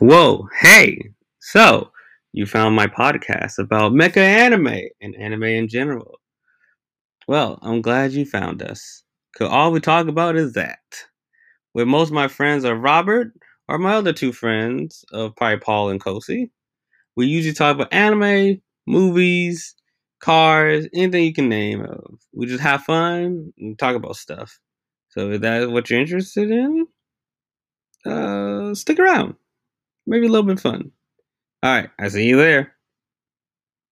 Whoa, hey! So, you found my podcast about mecha anime and anime in general. Well, I'm glad you found us. Because all we talk about is that. With most of my friends are Robert, or my other two friends, of probably Paul and Kosi. We usually talk about anime, movies, cars, anything you can name of. We just have fun and talk about stuff. So if that's what you're interested in, uh, stick around. Maybe a little bit fun. All right, I see you there.